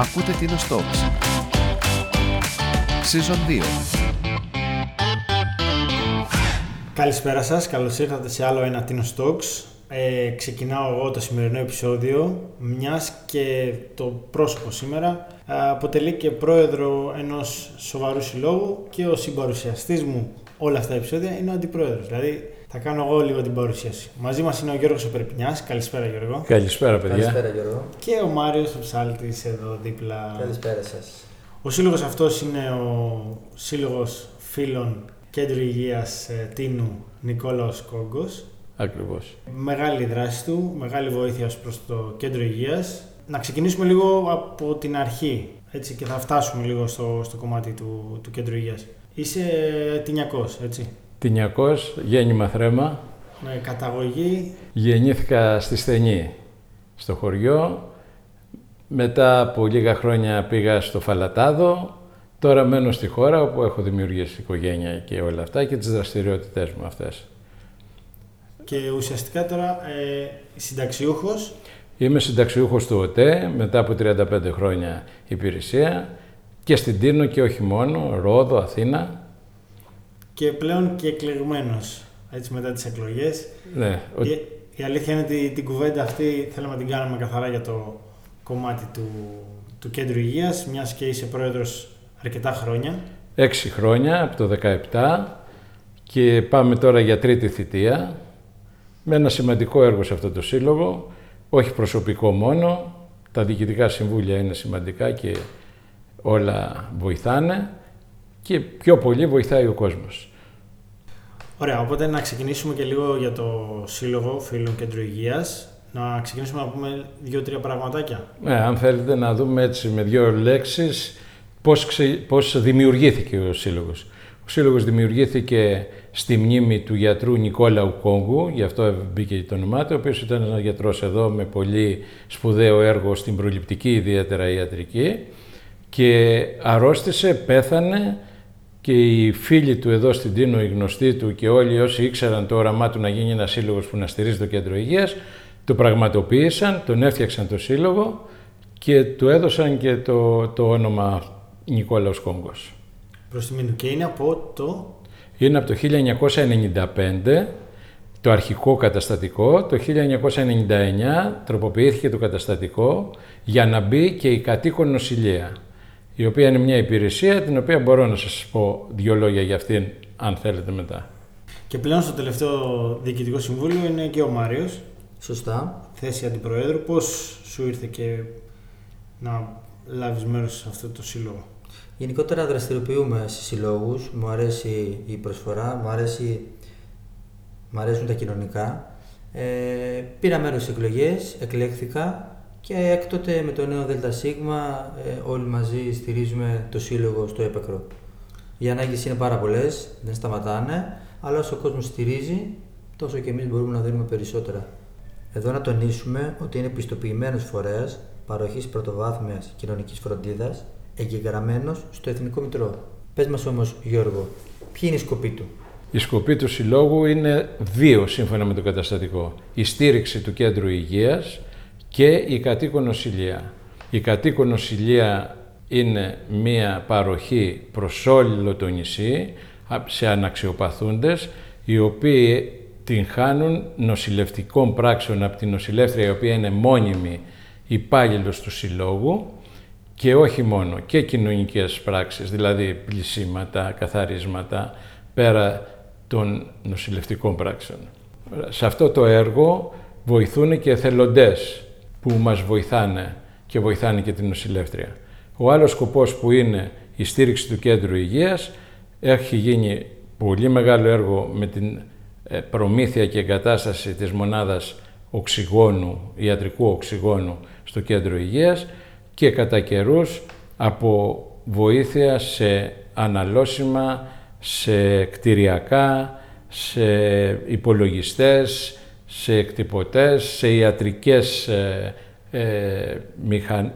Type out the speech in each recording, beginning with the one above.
Ακούτε την Talks. Season 2. Καλησπέρα σας, καλώς ήρθατε σε άλλο ένα Tino Talks. Ε, ξεκινάω εγώ το σημερινό επεισόδιο, μιας και το πρόσωπο σήμερα ε, αποτελεί και πρόεδρο ενός σοβαρού συλλόγου και ο συμπαρουσιαστής μου όλα αυτά τα επεισόδια είναι ο αντιπρόεδρος. Δηλαδή θα κάνω εγώ λίγο την παρουσίαση. Μαζί μας είναι ο Γιώργος Οπερπινιάς. Καλησπέρα Γιώργο. Καλησπέρα παιδιά. Καλησπέρα Γιώργο. Και ο Μάριος ο Ψάλτης εδώ δίπλα. Καλησπέρα σας. Ο σύλλογος αυτός είναι ο σύλλογος φίλων Κέντρου Υγείας ε, Τίνου Νικόλαος Κόγκος. Ακριβώς. Μεγάλη δράση του, μεγάλη βοήθεια ως προς το Κέντρο Υγείας. Να ξεκινήσουμε λίγο από την αρχή έτσι, και θα φτάσουμε λίγο στο, στο κομμάτι του, του Κέντρου Υγείας. Είσαι τυνιακός, έτσι; Τυνιακός, γέννημα θρέμα. Με καταγωγή. Γεννήθηκα στη Στενή, στο χωριό. Μετά από λίγα χρόνια πήγα στο Φαλατάδο. Τώρα μένω στη χώρα όπου έχω δημιουργήσει οικογένεια και όλα αυτά και τις δραστηριότητές μου αυτές. Και ουσιαστικά τώρα ε, συνταξιούχος. Είμαι συνταξιούχος του ΟΤΕ μετά από 35 χρόνια υπηρεσία και στην Τίνο και όχι μόνο, Ρόδο, Αθήνα. Και πλέον και εκλεγμένος, έτσι μετά τις εκλογές. Ναι. Η, η αλήθεια είναι ότι την κουβέντα αυτή θέλαμε να την κάνουμε καθαρά για το κομμάτι του, του Κέντρου Υγείας, μιας και είσαι πρόεδρος αρκετά χρόνια. Έξι χρόνια, από το 17 και πάμε τώρα για τρίτη θητεία με ένα σημαντικό έργο σε αυτό το σύλλογο, όχι προσωπικό μόνο, τα διοικητικά συμβούλια είναι σημαντικά και όλα βοηθάνε και πιο πολύ βοηθάει ο κόσμος. Ωραία, οπότε να ξεκινήσουμε και λίγο για το Σύλλογο Φίλων Κέντρου Υγείας. Να ξεκινήσουμε να πούμε δύο-τρία πραγματάκια. Ναι, αν θέλετε να δούμε έτσι με δύο λέξεις πώς, ξε... πώς δημιουργήθηκε ο Σύλλογος. Ο Σύλλογος δημιουργήθηκε στη μνήμη του γιατρού Νικόλαου Κόγκου, γι' αυτό μπήκε το όνομά του, ο οποίος ήταν ένας γιατρός εδώ με πολύ σπουδαίο έργο στην προληπτική, ιδιαίτερα ιατρική και αρρώστησε, πέθανε και οι φίλοι του εδώ στην Τίνο, οι γνωστοί του και όλοι όσοι ήξεραν το όραμά του να γίνει ένας σύλλογος που να στηρίζει το κέντρο υγείας, το πραγματοποίησαν, τον έφτιαξαν το σύλλογο και του έδωσαν και το, το όνομα Νικόλαος Κόγκος. Προς τιμή του. Και είναι από το... Είναι από το 1995 το αρχικό καταστατικό, το 1999 τροποποιήθηκε το καταστατικό για να μπει και η κατοίκον νοσηλεία η οποία είναι μια υπηρεσία την οποία μπορώ να σας πω δύο λόγια για αυτήν αν θέλετε μετά. Και πλέον στο τελευταίο Διοικητικό Συμβούλιο είναι και ο Μάριος. Σωστά. Θέση Αντιπροέδρου. Πώς σου ήρθε και να λάβεις μέρος σε αυτό το σύλλογο; Γενικότερα δραστηριοποιούμε σε συλλόγους. Μου αρέσει η προσφορά, μου, αρέσει, μου αρέσουν τα κοινωνικά. Ε, πήρα μέρος στις εκλογές, εκλέχθηκα και έκτοτε με το νέο ΔΣ ε, όλοι μαζί στηρίζουμε το σύλλογο στο έπακρο. Οι ανάγκες είναι πάρα πολλές, δεν σταματάνε, αλλά όσο ο κόσμος στηρίζει, τόσο και εμείς μπορούμε να δίνουμε περισσότερα. Εδώ να τονίσουμε ότι είναι πιστοποιημένος φορέας παροχής πρωτοβάθμιας κοινωνικής φροντίδας, εγγεγραμμένος στο Εθνικό Μητρό. Πες μας όμως, Γιώργο, ποιοι είναι οι σκοποί του; Η σκοπή του Συλλόγου είναι δύο σύμφωνα με το καταστατικό. Η στήριξη του Κέντρου Υγείας και η κατοίκον νοσηλεία. Η κατοίκον νοσηλεία είναι μία παροχή προς όλο το νησί σε αναξιοπαθούντες οι οποίοι την χάνουν νοσηλευτικών πράξεων από την νοσηλεύτρια η οποία είναι μόνιμη υπάλληλος του συλλόγου και όχι μόνο και κοινωνικές πράξεις, δηλαδή πλησίματα, καθαρίσματα, πέρα των νοσηλευτικών πράξεων. Σε αυτό το έργο βοηθούν και εθελοντές που μας βοηθάνε και βοηθάνε και την νοσηλεύτρια. Ο άλλος σκοπός που είναι η στήριξη του κέντρου υγείας έχει γίνει πολύ μεγάλο έργο με την ε, προμήθεια και εγκατάσταση της μονάδας οξυγόνου, ιατρικού οξυγόνου στο κέντρο υγείας και κατά καιρούς από βοήθεια σε αναλώσιμα, σε κτηριακά, σε υπολογιστές, σε εκτυπωτές, σε ιατρικές ε, ε,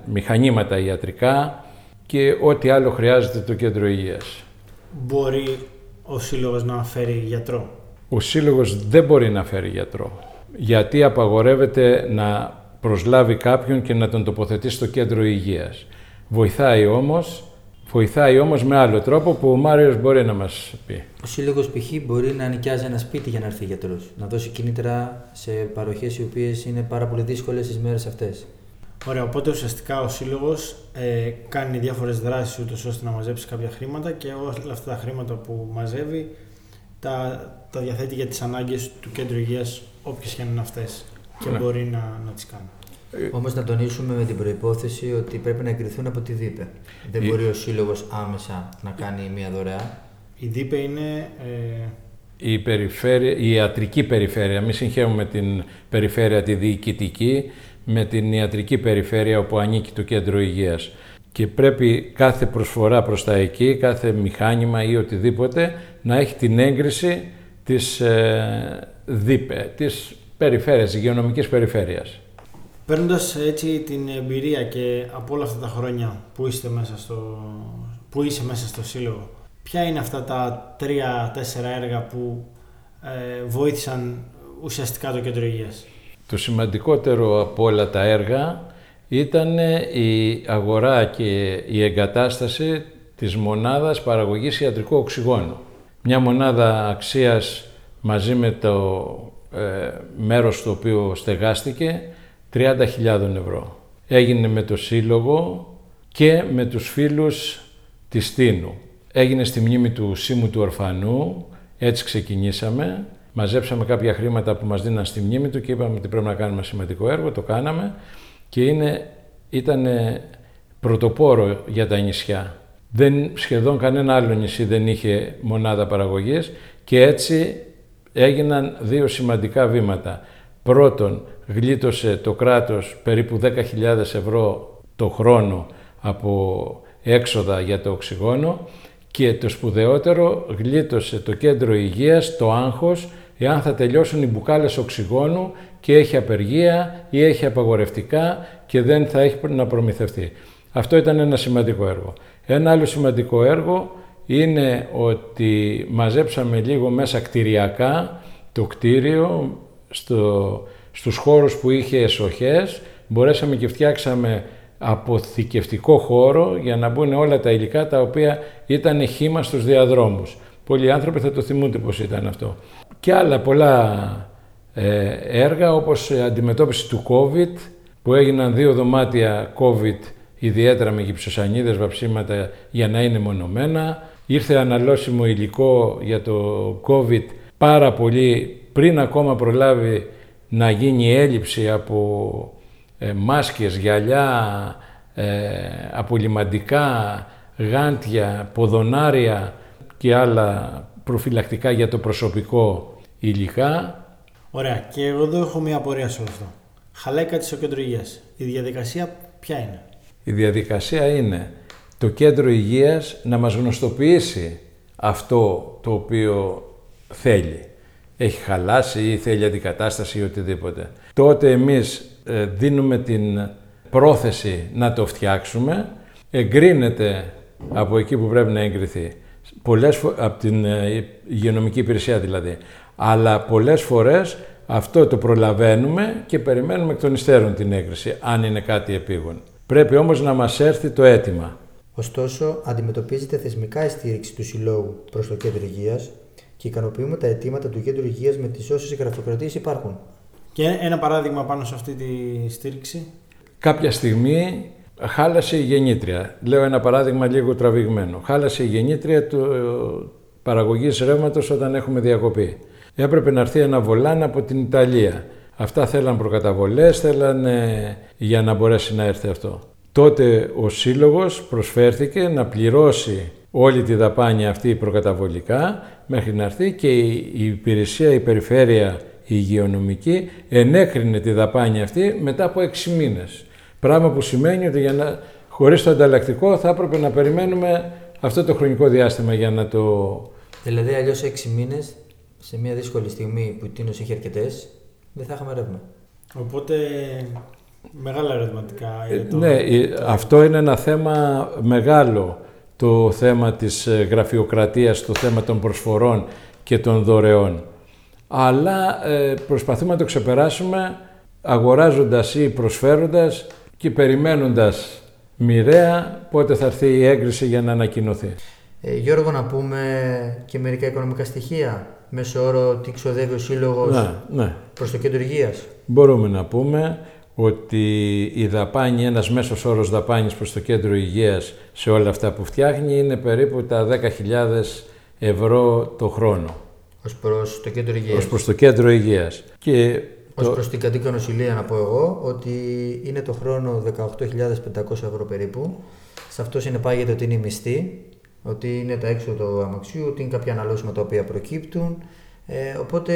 μηχανήματα ιατρικά και ό,τι άλλο χρειάζεται το κέντρο υγείας. Μπορεί ο Σύλλογος να φέρει γιατρό; Ο Σύλλογος δεν μπορεί να φέρει γιατρό. Γιατί απαγορεύεται να προσλάβει κάποιον και να τον τοποθετήσει στο κέντρο υγείας. Βοηθάει όμως, βοηθάει όμως με άλλο τρόπο που ο Μάριος μπορεί να μας πει. Ο Σύλλογος π.χ. μπορεί να νοικιάζει ένα σπίτι για να έρθει γιατρός. Να δώσει κίνητρα σε παροχές οι οποίες είναι πάρα πολύ δύσκολες τι μέρες αυτές. Ωραία, οπότε ουσιαστικά ο σύλλογος ε, κάνει διάφορες δράσεις ούτως ώστε να μαζέψει κάποια χρήματα και όλα αυτά τα χρήματα που μαζεύει τα, τα διαθέτει για τις ανάγκες του κέντρου υγείας, όποιες και αν είναι αυτές. Και Ναι. μπορεί να, να τις κάνει. Όμως να τονίσουμε με την προπόθεση ότι πρέπει να εγκριθούν από τη ΔΥΠΕ. Δεν Η- μπορεί ο Σύλλογος άμεσα να κάνει μια δωρεά. Η ΔΥΠΕ είναι. Ε, η, περιφέρεια, η ιατρική περιφέρεια, μην συγχαίουμε την περιφέρεια τη διοικητική με την ιατρική περιφέρεια όπου ανήκει το κέντρο υγείας. Και πρέπει κάθε προσφορά προς τα εκεί, κάθε μηχάνημα ή οτιδήποτε να έχει την έγκριση της ε, ΔΥΠΕ, της περιφέρειας, της υγειονομικής περιφέρειας. Παίρνοντας έτσι την εμπειρία και από όλα αυτά τα χρόνια που, είστε μέσα στο, που είσαι μέσα στο σύλλογο, ποια είναι αυτά τα τρία-τέσσερα έργα που ε, βοήθησαν ουσιαστικά το κέντρο υγείας; Το σημαντικότερο από όλα τα έργα ήταν η αγορά και η εγκατάσταση της μονάδας παραγωγής ιατρικού οξυγόνου. Μια μονάδα αξίας μαζί με το ε, μέρος στο οποίο στεγάστηκε 30.000 ευρώ. Έγινε με το σύλλογο και με τους φίλους της Τίνου. Έγινε στη μνήμη του Σήμου του Ορφανού, έτσι ξεκινήσαμε. Μαζέψαμε κάποια χρήματα που μας δίναν στη μνήμη του και είπαμε ότι πρέπει να κάνουμε σημαντικό έργο, το κάναμε και είναι, ήταν πρωτοπόρο για τα νησιά. Δεν, σχεδόν κανένα άλλο νησί δεν είχε μονάδα παραγωγής και έτσι έγιναν δύο σημαντικά βήματα. Πρώτον, γλίτωσε το κράτος περίπου 10.000 ευρώ το χρόνο από έξοδα για το οξυγόνο και το σπουδαιότερο γλίτωσε το κέντρο υγείας το άγχος εάν θα τελειώσουν οι μπουκάλες οξυγόνου και έχει απεργία ή έχει απαγορευτικά και δεν θα έχει να προμηθευτεί. Αυτό ήταν ένα σημαντικό έργο. Ένα άλλο σημαντικό έργο είναι ότι μαζέψαμε λίγο μέσα κτηριακά το κτίριο στο, στους χώρους που είχε εσοχές, μπορέσαμε και φτιάξαμε αποθηκευτικό χώρο για να μπουν όλα τα υλικά τα οποία ήταν χήμα στους διαδρόμους. Πολλοί άνθρωποι θα το θυμούνται πώς ήταν αυτό. Και άλλα πολλά ε, έργα όπως η αντιμετώπιση του COVID που έγιναν δύο δωμάτια COVID ιδιαίτερα με γυψοσανίδες, βαψίματα για να είναι μονομένα. Ήρθε αναλώσιμο υλικό για το COVID πάρα πολύ πριν ακόμα προλάβει να γίνει έλλειψη από ε, μάσκες, γυαλιά, ε, απολυμαντικά, γάντια, ποδονάρια και άλλα προφυλακτικά για το προσωπικό υλικά. Ωραία, και εγώ εδώ έχω μια απορία σε όλο αυτό. Χαλάει κάτι στο κέντρο υγείας. Η διαδικασία ποια είναι; Η διαδικασία είναι το κέντρο υγείας να μας γνωστοποιήσει αυτό το οποίο θέλει. Έχει χαλάσει ή θέλει αντικατάσταση ή οτιδήποτε. Τότε εμείς ε, δίνουμε την πρόθεση να το φτιάξουμε, εγκρίνεται από εκεί που πρέπει να εγκριθεί. Πολλές φο- από την ε, υγειονομική υπηρεσία δηλαδή. Αλλά πολλές φορές αυτό το προλαβαίνουμε και περιμένουμε εκ των υστέρων την έγκριση, αν είναι κάτι επίγον. Πρέπει όμως να μας έρθει το αίτημα. Ωστόσο, αντιμετωπίζεται θεσμικά η στήριξη του Συλλόγου προς το κέντρο υγείας και ικανοποιούμε τα αιτήματα του κέντρου υγείας με τις όσες γραφειοκρατίες υπάρχουν. Και ένα παράδειγμα πάνω σε αυτή τη στήριξη. Κάποια στιγμή χάλασε η γεννήτρια. Λέω ένα παράδειγμα λίγο τραβηγμένο. Χάλασε η γεννήτρια του ε, παραγωγής ρεύματος όταν έχουμε διακοπή. Έπρεπε να έρθει ένα βολάν από την Ιταλία. Αυτά θέλαν προκαταβολές, θέλαν ε, για να μπορέσει να έρθει αυτό. Τότε ο Σύλλογος προσφέρθηκε να πληρώσει όλη τη δαπάνη αυτή προκαταβολικά μέχρι να έρθει και η η υπηρεσία, η περιφέρεια η υγειονομική ενέκρινε τη δαπάνη αυτή μετά από έξι μήνες. Πράγμα που σημαίνει ότι για να, χωρίς το ανταλλακτικό θα έπρεπε να περιμένουμε αυτό το χρονικό διάστημα για να το... Δηλαδή, αλλιώς έξι μήνες, σε μια δύσκολη στιγμή που η Τίνος είχε αρκετές, δεν θα είχαμε ρεύμα. Οπότε μεγάλα ερωτηματικά. Ε, για το- Ναι, ε, αυτό είναι ένα θέμα μεγάλο, το θέμα της ε, γραφειοκρατίας, το θέμα των προσφορών και των δωρεών. Αλλά ε, προσπαθούμε να το ξεπεράσουμε αγοράζοντας ή προσφέροντας και περιμένοντας μοιραία πότε θα έρθει η έγκριση για να ανακοινωθεί. Ε, Γιώργο, να πούμε και μερικά οικονομικά στοιχεία. Μέσω όρο τι ξοδεύει ο Σύλλογος Ναι, ναι. προς το κέντρο υγείας. Μπορούμε να πούμε ότι η δαπάνη, ένας μέσος όρος δαπάνης προς το κέντρο υγείας σε όλα αυτά που φτιάχνει είναι περίπου τα 10.000 ευρώ το χρόνο. Ω προς το κέντρο υγείας. Ως προς το κέντρο υγείας. Και Ω το- προς την κατοίκια νοσηλεία, να πω εγώ ότι είναι το χρόνο 18.500 ευρώ περίπου. Σε αυτός συνεπάγεται ότι είναι η μισθή, ότι είναι τα έξοδο του αμαξιού, ότι είναι κάποια αναλώσιμα τα οποία προκύπτουν. Ε, οπότε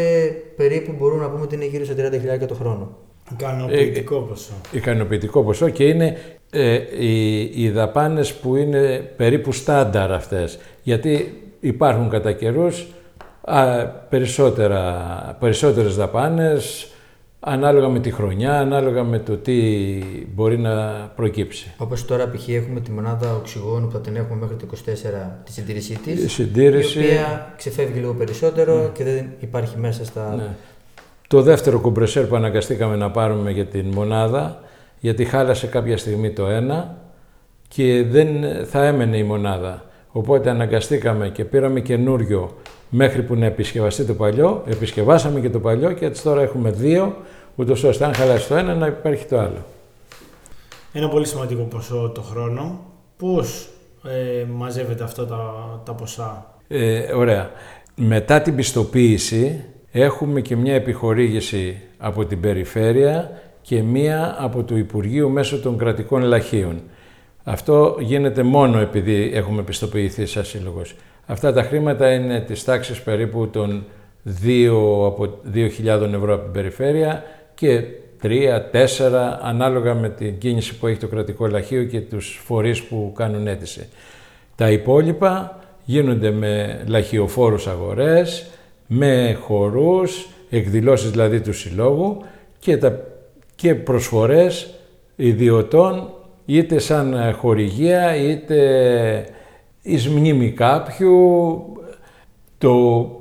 περίπου μπορούμε να πούμε ότι είναι γύρω στα 30.000 το χρόνο. Ικανοποιητικό ποσό. ικανοποιητικό ποσό και είναι ε, οι, οι δαπάνες που είναι περίπου στάνταρ αυτές. Γιατί υπάρχουν κατά καιρούς α, περισσότερα, περισσότερες δαπάνες ανάλογα με τη χρονιά, ανάλογα με το τι μπορεί να προκύψει. Όπως τώρα, π.χ. έχουμε τη μονάδα οξυγόνου που θα την έχουμε μέχρι το 24 τη συντήρησή της. Η συντήρηση- Η οποία ξεφεύγει λίγο περισσότερο και δεν υπάρχει μέσα στα. Ναι. Το δεύτερο κομπρεσέρ που αναγκαστήκαμε να πάρουμε για την μονάδα, γιατί χάλασε κάποια στιγμή το ένα και δεν θα έμενε η μονάδα. Οπότε αναγκαστήκαμε και πήραμε καινούριο μέχρι που να επισκευαστεί το παλιό. Επισκευάσαμε και το παλιό και έτσι τώρα έχουμε δύο, ούτως ώστε αν χαλάσει το ένα να υπάρχει το άλλο. Ένα πολύ σημαντικό ποσό το χρόνο. Πώς ε, μαζεύετε αυτά τα, τα ποσά; Ε, ωραία. Μετά την πιστοποίηση έχουμε και μια επιχορήγηση από την περιφέρεια και μία από το Υπουργείο μέσω των κρατικών λαχείων. Αυτό γίνεται μόνο επειδή έχουμε πιστοποιηθεί σαν σύλλογος. Αυτά τα χρήματα είναι της τάξης περίπου των 2, από 2.000 ευρώ από την περιφέρεια και 3, 4 ανάλογα με την κίνηση που έχει το κρατικό λαχείο και τους φορείς που κάνουν αίτηση. Τα υπόλοιπα γίνονται με λαχιοφόρους αγορές, με χορούς, εκδηλώσεις δηλαδή του συλλόγου και, τα, και προσφορές ιδιωτών είτε σαν χορηγία είτε εις μνήμη κάποιου. Το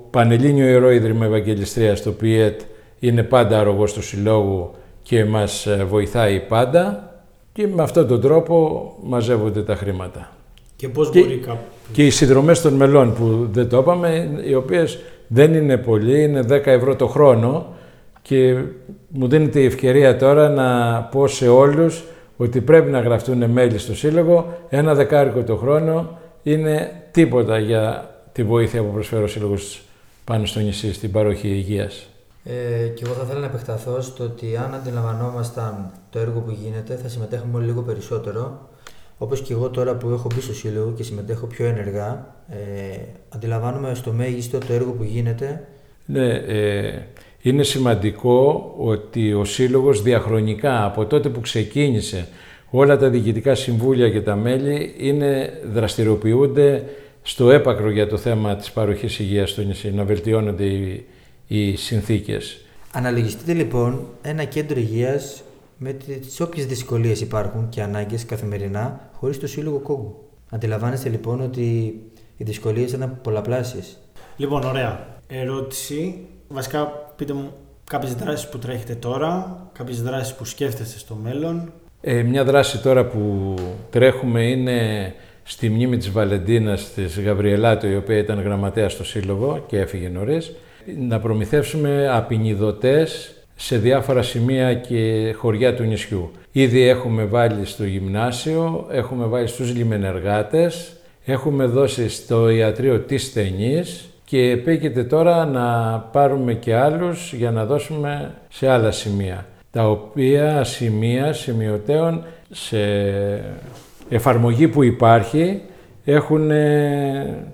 Πανελλήνιο Ιερό Ίδρυμα Ευαγγελιστρίας, το ΠΙΕΤ, είναι πάντα αρρωγός του συλλόγου και μας ε, βοηθάει πάντα και με αυτόν τον τρόπο μαζεύονται τα χρήματα. Και πώς Και- μπορεί κάποιο. Και οι συνδρομές των μελών που δεν το είπαμε, οι οποίες δεν είναι πολύ, είναι 10 ευρώ το χρόνο και μου δίνεται η ευκαιρία τώρα να πω σε όλους ότι πρέπει να γραφτούν μέλη στο Σύλλογο. Ένα δεκάρικο το χρόνο είναι τίποτα για τη βοήθεια που προσφέρει ο Σύλλογος πάνω στο νησί, στην παροχή υγείας. Ε, και εγώ θα ήθελα να επεκταθώ στο ότι αν αντιλαμβανόμασταν το έργο που γίνεται, θα συμμετέχουμε όλοι λίγο περισσότερο. Όπως και εγώ τώρα που έχω μπει στο σύλλογο και συμμετέχω πιο ενεργά, ε, αντιλαμβάνομαι στο μέγιστο το έργο που γίνεται. Ναι, ε, είναι σημαντικό ότι ο Σύλλογος διαχρονικά από τότε που ξεκίνησε όλα τα διοικητικά συμβούλια και τα μέλη είναι, δραστηριοποιούνται στο έπακρο για το θέμα της παροχής υγείας στο νησί, να βελτιώνονται οι, οι συνθήκες. Αναλογιστείτε λοιπόν ένα κέντρο υγείας με τις όποιες δυσκολίες υπάρχουν και ανάγκες καθημερινά χωρίς το σύλλογο κόγκου. Αντιλαμβάνεστε λοιπόν ότι οι δυσκολίες ήταν πολλαπλάσιες. Λοιπόν, ωραία. Ερώτηση. Βασικά, πείτε μου κάποιες δράσεις που τρέχετε τώρα, κάποιες δράσεις που σκέφτεστε στο μέλλον. Ε, μια δράση τώρα που τρέχουμε είναι στη μνήμη της Βαλεντίνας της Γαβριελάτου, η οποία ήταν γραμματέας στο Σύλλογο και έφυγε νωρίς, να προμηθεύσουμε απεινιδωτές σε διάφορα σημεία και χωριά του νησιού. Ήδη έχουμε βάλει στο γυμνάσιο, έχουμε βάλει στους λιμενεργάτες, έχουμε δώσει στο ιατρείο της Στενής και επίκειται τώρα να πάρουμε και άλλους για να δώσουμε σε άλλα σημεία τα οποία σημεία σημειωτέων σε εφαρμογή που υπάρχει έχουν ε,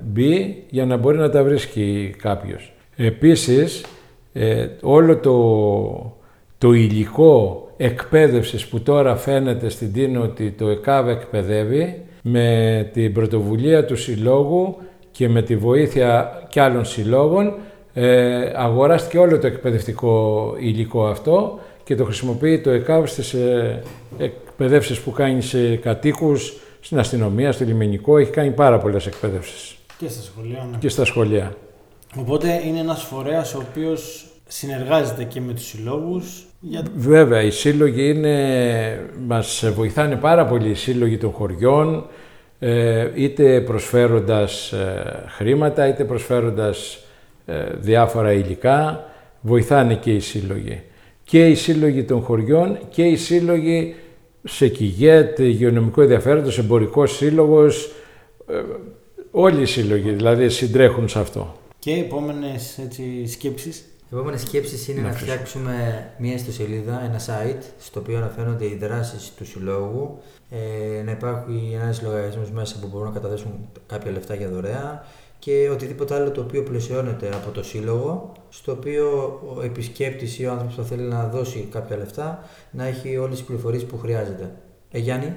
μπει για να μπορεί να τα βρίσκει κάποιος. Επίσης, ε, όλο το, το υλικό εκπαίδευσης που τώρα φαίνεται στην Τίνο ότι το ΕΚΑΒ εκπαιδεύει με την πρωτοβουλία του Συλλόγου και με τη βοήθεια κι άλλων συλλόγων ε, αγοράστηκε όλο το εκπαιδευτικό υλικό αυτό και το χρησιμοποιεί το ΕΚΑΒ στις ε, εκπαιδεύσεις που κάνει σε κατοίκους, στην αστυνομία, στο λιμενικό, έχει κάνει πάρα πολλές εκπαίδευσεις Και στα σχολεία, ναι. και στα σχολεία. Οπότε είναι ένας φορέας ο οποίος συνεργάζεται και με τους συλλόγους. Για... Βέβαια, οι σύλλογοι είναι, μας βοηθάνε πάρα πολύ οι σύλλογοι των χωριών, ε, είτε προσφέροντας ε, χρήματα, είτε προσφέροντας ε, διάφορα υλικά, βοηθάνε και οι σύλλογοι. Και οι σύλλογοι των χωριών και οι σύλλογοι σε Κιγέτ, υγειονομικό ενδιαφέροντος, εμπορικός σύλλογος, όλοι οι σύλλογοι δηλαδή συντρέχουν σε αυτό. Και επόμενες έτσι, σκέψεις; Οι επόμενε σκέψει είναι να, να φτιάξουμε μία ιστοσελίδα, ένα site, στο οποίο αναφέρονται οι δράσεις του συλλόγου, ε, να υπάρχει ένας λογαριασμός μέσα που μπορούν να καταθέσουν κάποια λεφτά για δωρεά και οτιδήποτε άλλο το οποίο πλαισιώνεται από το σύλλογο, στο οποίο ο επισκέπτης ή ο άνθρωπος που θέλει να δώσει κάποια λεφτά να έχει όλες τις πληροφορίες που χρειάζεται. Ε, Γιάννη;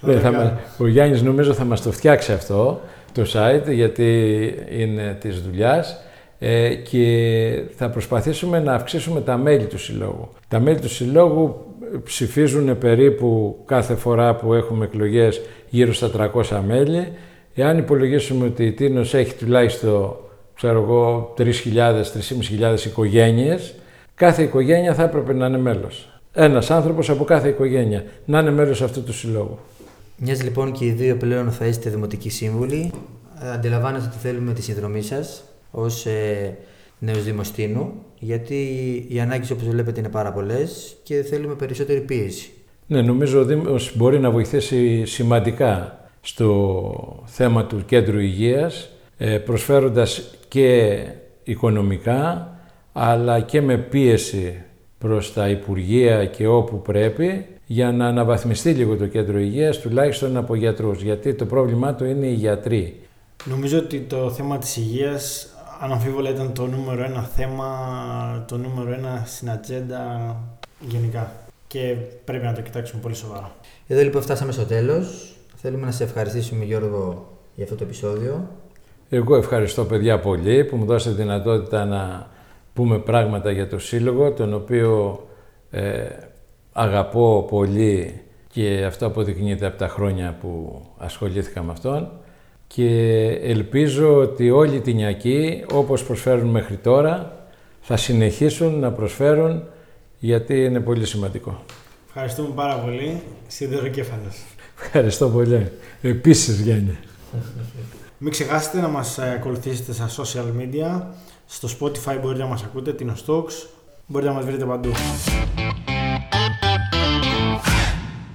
Ναι, θα, ο Γιάννης νομίζω θα μας το φτιάξει αυτό, το site, γιατί είναι της δουλειάς ε, και θα προσπαθήσουμε να αυξήσουμε τα μέλη του Συλλόγου. Τα μέλη του Συλλόγου ψηφίζουν περίπου κάθε φορά που έχουμε εκλογές γύρω στα 300 μέλη. Εάν υπολογίσουμε ότι η Τίνος έχει τουλάχιστον ξέρω εγώ, 3.000-3.500 οικογένειες, κάθε οικογένεια θα έπρεπε να είναι μέλος. Ένας άνθρωπος από κάθε οικογένεια να είναι μέλος αυτού του συλλόγου. Μιας λοιπόν και οι δύο πλέον θα είστε δημοτικοί σύμβουλοι, αντιλαμβάνεστε ότι θέλουμε τη συνδρομή σας ως ε, νέος Δημοστήνου, γιατί οι ανάγκες όπως βλέπετε είναι πάρα πολλές και θέλουμε περισσότερη πίεση. Ναι, νομίζω ο Δήμος μπορεί να βοηθήσει σημαντικά στο θέμα του κέντρου υγείας, ε, προσφέροντας και οικονομικά, αλλά και με πίεση προς τα Υπουργεία και όπου πρέπει, για να αναβαθμιστεί λίγο το κέντρο υγείας, τουλάχιστον από γιατρούς, γιατί το πρόβλημά του είναι οι γιατροί. Νομίζω ότι το θέμα της υγείας αναμφίβολα ήταν το νούμερο ένα θέμα, το νούμερο ένα στην ατζέντα γενικά. Και πρέπει να το κοιτάξουμε πολύ σοβαρά. Εδώ λοιπόν φτάσαμε στο τέλος. Θέλουμε να σε ευχαριστήσουμε Γιώργο για αυτό το επεισόδιο. Εγώ ευχαριστώ παιδιά πολύ που μου δώσατε δυνατότητα να πούμε πράγματα για το Σύλλογο, τον οποίο ε, αγαπώ πολύ και αυτό αποδεικνύεται από τα χρόνια που ασχολήθηκα με αυτόν και ελπίζω ότι όλοι οι τυνιακοί, όπως προσφέρουν μέχρι τώρα, θα συνεχίσουν να προσφέρουν γιατί είναι πολύ σημαντικό. Ευχαριστούμε πάρα πολύ. Σιδεροκέφαλος. Ευχαριστώ πολύ. Επίσης, Γιάννη. Μην ξεχάσετε να μας ακολουθήσετε στα social media. Στο Spotify μπορείτε να μας ακούτε, την Ostox. Μπορείτε να μας βρείτε παντού.